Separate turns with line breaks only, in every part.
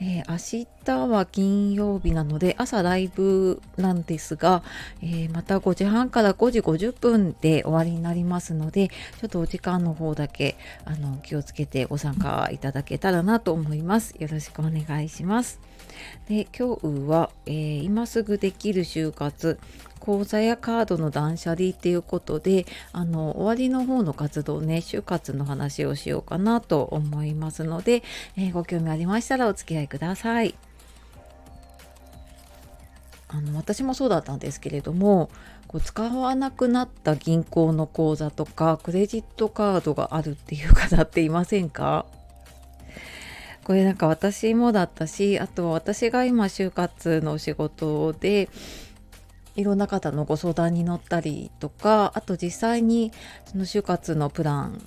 えー明日は金曜日なので朝ライブなんですが、えーまた5時半から5時50分で終わりになりますのでちょっとお時間の方だけあの気をつけてご参加いただけたらなと思います。よろしくお願いします。で今日は、えー今すぐできる就活講座やカードの断捨離っていうことであの終わりの方の活動ね就活の話をしようかなと思いますので、えーご興味ありましたらお付き合いください。あの私もそうだったんですけれどもこう使わなくなった銀行の口座とかクレジットカードがあるっていう方っていませんか？これなんか私もだったしあと私が今就活の仕事でいろんな方のご相談に乗ったりとかあと実際にその就活のプラン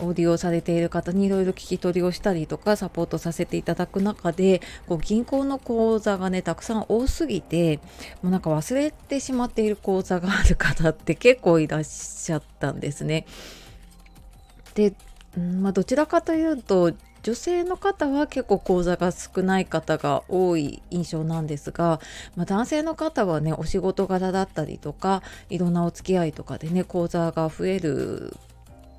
を利用されている方にいろいろ聞き取りをしたりとかサポートさせていただく中でこう銀行の口座がねたくさん多すぎてもうなんか忘れてしまっている口座がある方って結構いらっしゃったんですね。で、まあ、どちらかというと女性の方は結構口座が少ない方が多い印象なんですが、まあ、男性の方はねお仕事柄だったりとかいろんなお付き合いとかでね口座が増える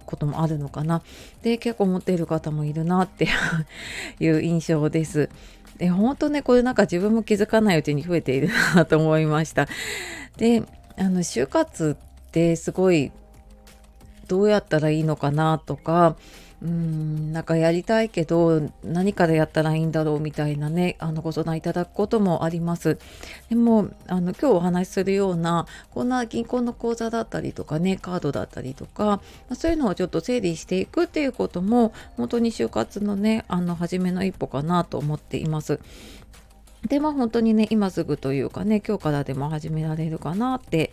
こともあるのかなで結構持っている方もいるなって いう印象です。で本当ねこれなんか自分も気づかないうちに増えているなと思いました。であの就活ってすごいどうやったらいいのかなとかうんなんかやりたいけど何からやったらいいんだろうみたいなねあのご相談いただくこともあります。でもあの今日お話しするようなこんな銀行の口座だったりとかねカードだったりとか、そういうのをちょっと整理していくっていうことも本当に就活のねあの初めの一歩かなと思っています。でまあ本当にね今すぐというかね今日からでも始められるかなって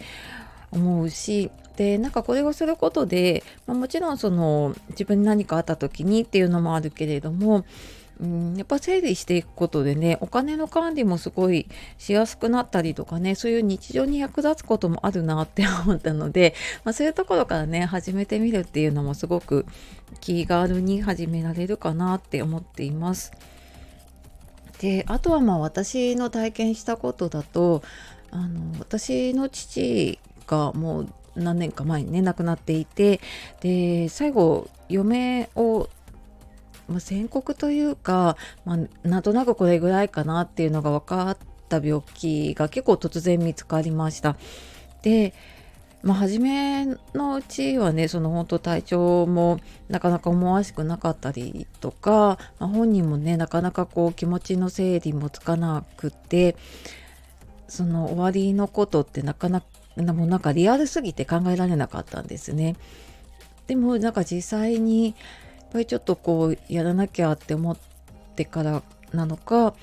思うしでなんかこれをすることで、まあ、もちろんその自分に何かあった時にっていうのもあるけれどもうんやっぱ整理していくことでねお金の管理もすごいしやすくなったりとかねそういう日常に役立つこともあるなって思ったので、まあ、そういうところからね始めてみるっていうのもすごく気軽に始められるかなって思っています。であとはまあ私の体験したことだとあの私の父がもう何年か前にね亡くなっていてで最後嫁を、宣告というか、まあ、なんとなくこれぐらいかなっていうのが分かった病気が結構突然見つかりました。でまあ、初めのうちはねその本当体調もなかなか思わしくなかったりとか、まあ、本人もねなかなかこう気持ちの整理もつかなくてその終わりのことってなかなかもうなんかリアルすぎて考えられなかったんですね。でもなんか実際にやっぱりちょっとこうやらなきゃって思ってからなのか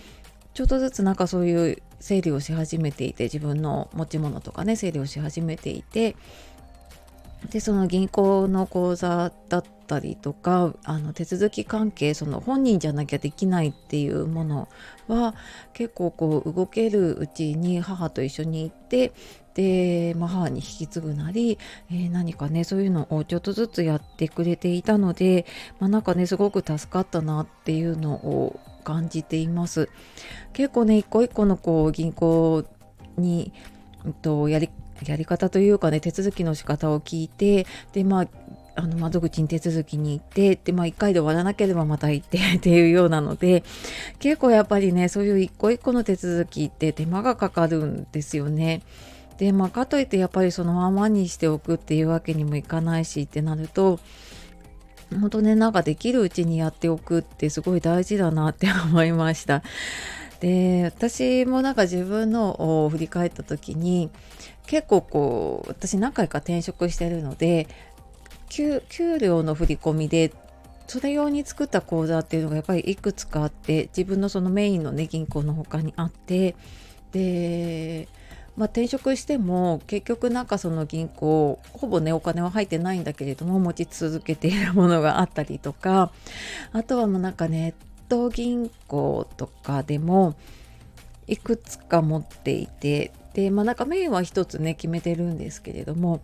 ちょっとずつなんかそういう整理をし始めていて自分の持ち物とかね整理をし始めていてでその銀行の口座だったりとかあの手続き関係その本人じゃなきゃできないっていうものは結構こう動けるうちに母と一緒に行ってで、まあ、母に引き継ぐなり、えー何かねそういうのをちょっとずつやってくれていたので、まあ、なんかねすごく助かったなっていうのを感じています。結構ね一個一個のこう銀行に、うんと、やりやり方というかね手続きの仕方を聞いてでまああの窓口に手続きに行ってで、まあ、1回で終わらなければまた行って っていうようなので結構やっぱりねそういう一個一個の手続きって手間がかかるんですよね。でまあかといってやっぱりそのままにしておくっていうわけにもいかないしってなると本当ねなんかできるうちにやっておくってすごい大事だなって思いました。で私もなんか自分のを振り返った時に結構こう私何回か転職してるので給料の振り込みでそれ用に作った口座っていうのがやっぱりいくつかあって自分のそのメインのね銀行の他にあってでまあ、転職しても結局なんかその銀行ほぼねお金は入ってないんだけれども持ち続けているものがあったりとかあとはもうなんかネット銀行とかでもいくつか持っていてでまあなんかメインは一つね決めてるんですけれども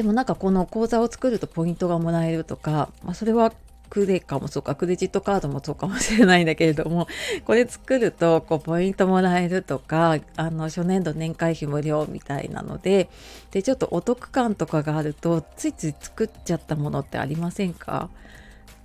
でもなんかこの講座を作るとポイントがもらえるとか、まあ、それはクレカもそうかクレジットカードもそうかもしれないんだけれども これ作るとこうポイントもらえるとかあの初年度年会費無料みたいなのででちょっとお得感とかがあるとついつい作っちゃったものってありませんか？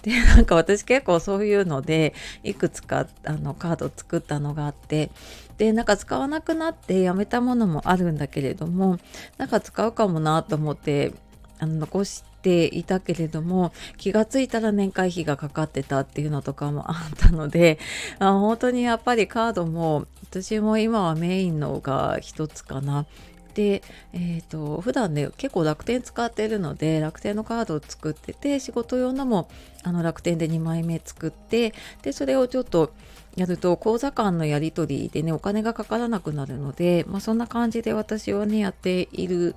で なんか私結構そういうのでいくつかあのカード作ったのがあってでなんか使わなくなってやめたものもあるんだけれどもなんか使うかもなと思ってあの残していたけれども気がついたら年会費がかかってたっていうのとかもあったので あ本当にやっぱりカードも私も今はメインのが一つかな。で、えーと、普段ね結構楽天使ってるので楽天のカードを作ってて仕事用のもあの楽天で2枚目作ってでそれをちょっとやると口座間のやり取りでねお金がかからなくなるので、まあ、そんな感じで私はねやっている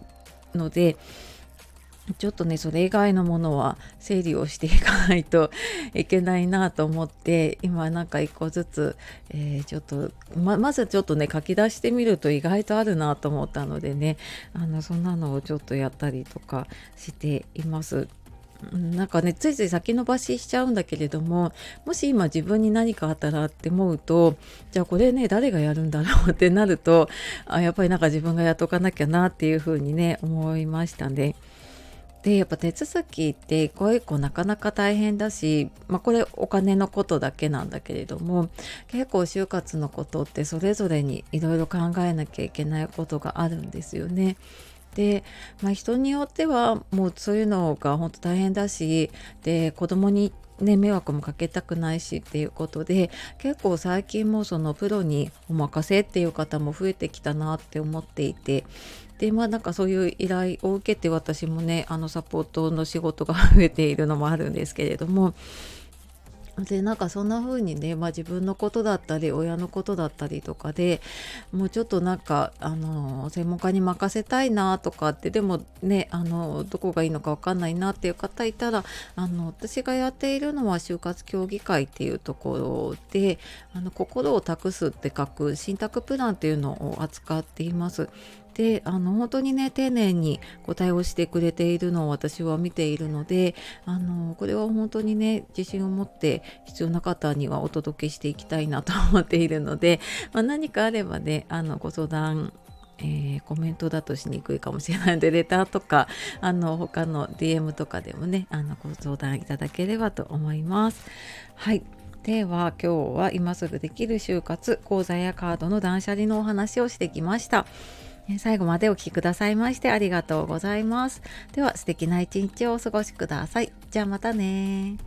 のでちょっとねそれ以外のものは整理をしていかないと いけないなと思って今なんか一個ずつ、えー、ちょっとままずちょっとね書き出してみると意外とあるなと思ったのでねあのそんなのをちょっとやったりとかしています。なんかねついつい先延ばししちゃうんだけれどももし今自分に何かあったらって思うとじゃあこれね誰がやるんだろうってなるとあやっぱりなんか自分がやっとかなきゃなっていうふうにね思いましたね。でやっぱ手続きって一個一個なかなか大変だし、まあ、これお金のことだけなんだけれども結構就活のことってそれぞれにいろいろ考えなきゃいけないことがあるんですよね。で、まあ、人によってはもうそういうのが本当大変だしで子供にね、迷惑もかけたくないしっていうことで結構最近もそのプロにお任せっていう方も増えてきたなって思っていてでまあなんかそういう依頼を受けて私もねあのサポートの仕事が増えているのもあるんですけれどもでなんかそんな風にね、まあ、自分のことだったり親のことだったりとかでもうちょっとなんかあの専門家に任せたいなとかってでもねあのどこがいいのか分かんないなっていう方いたらあの私がやっているのは就活協議会っていうところであの心を託すって書く信託プランっていうのを扱っています。であの本当にね丁寧にこう対応してくれているのを私は見ているのであのこれは本当にね自信を持って必要な方にはお届けしていきたいなと思っているので、まあ、何かあればねあのご相談えー、コメントだとしにくいかもしれないのでレターとかあの他の DM とかでもねあのご相談いただければと思います。はいでは今日は今すぐできる就活講座やカードの断捨離のお話をしてきました。最後までお聴きくださいましてありがとうございます。では素敵な一日をお過ごしください。じゃあまたね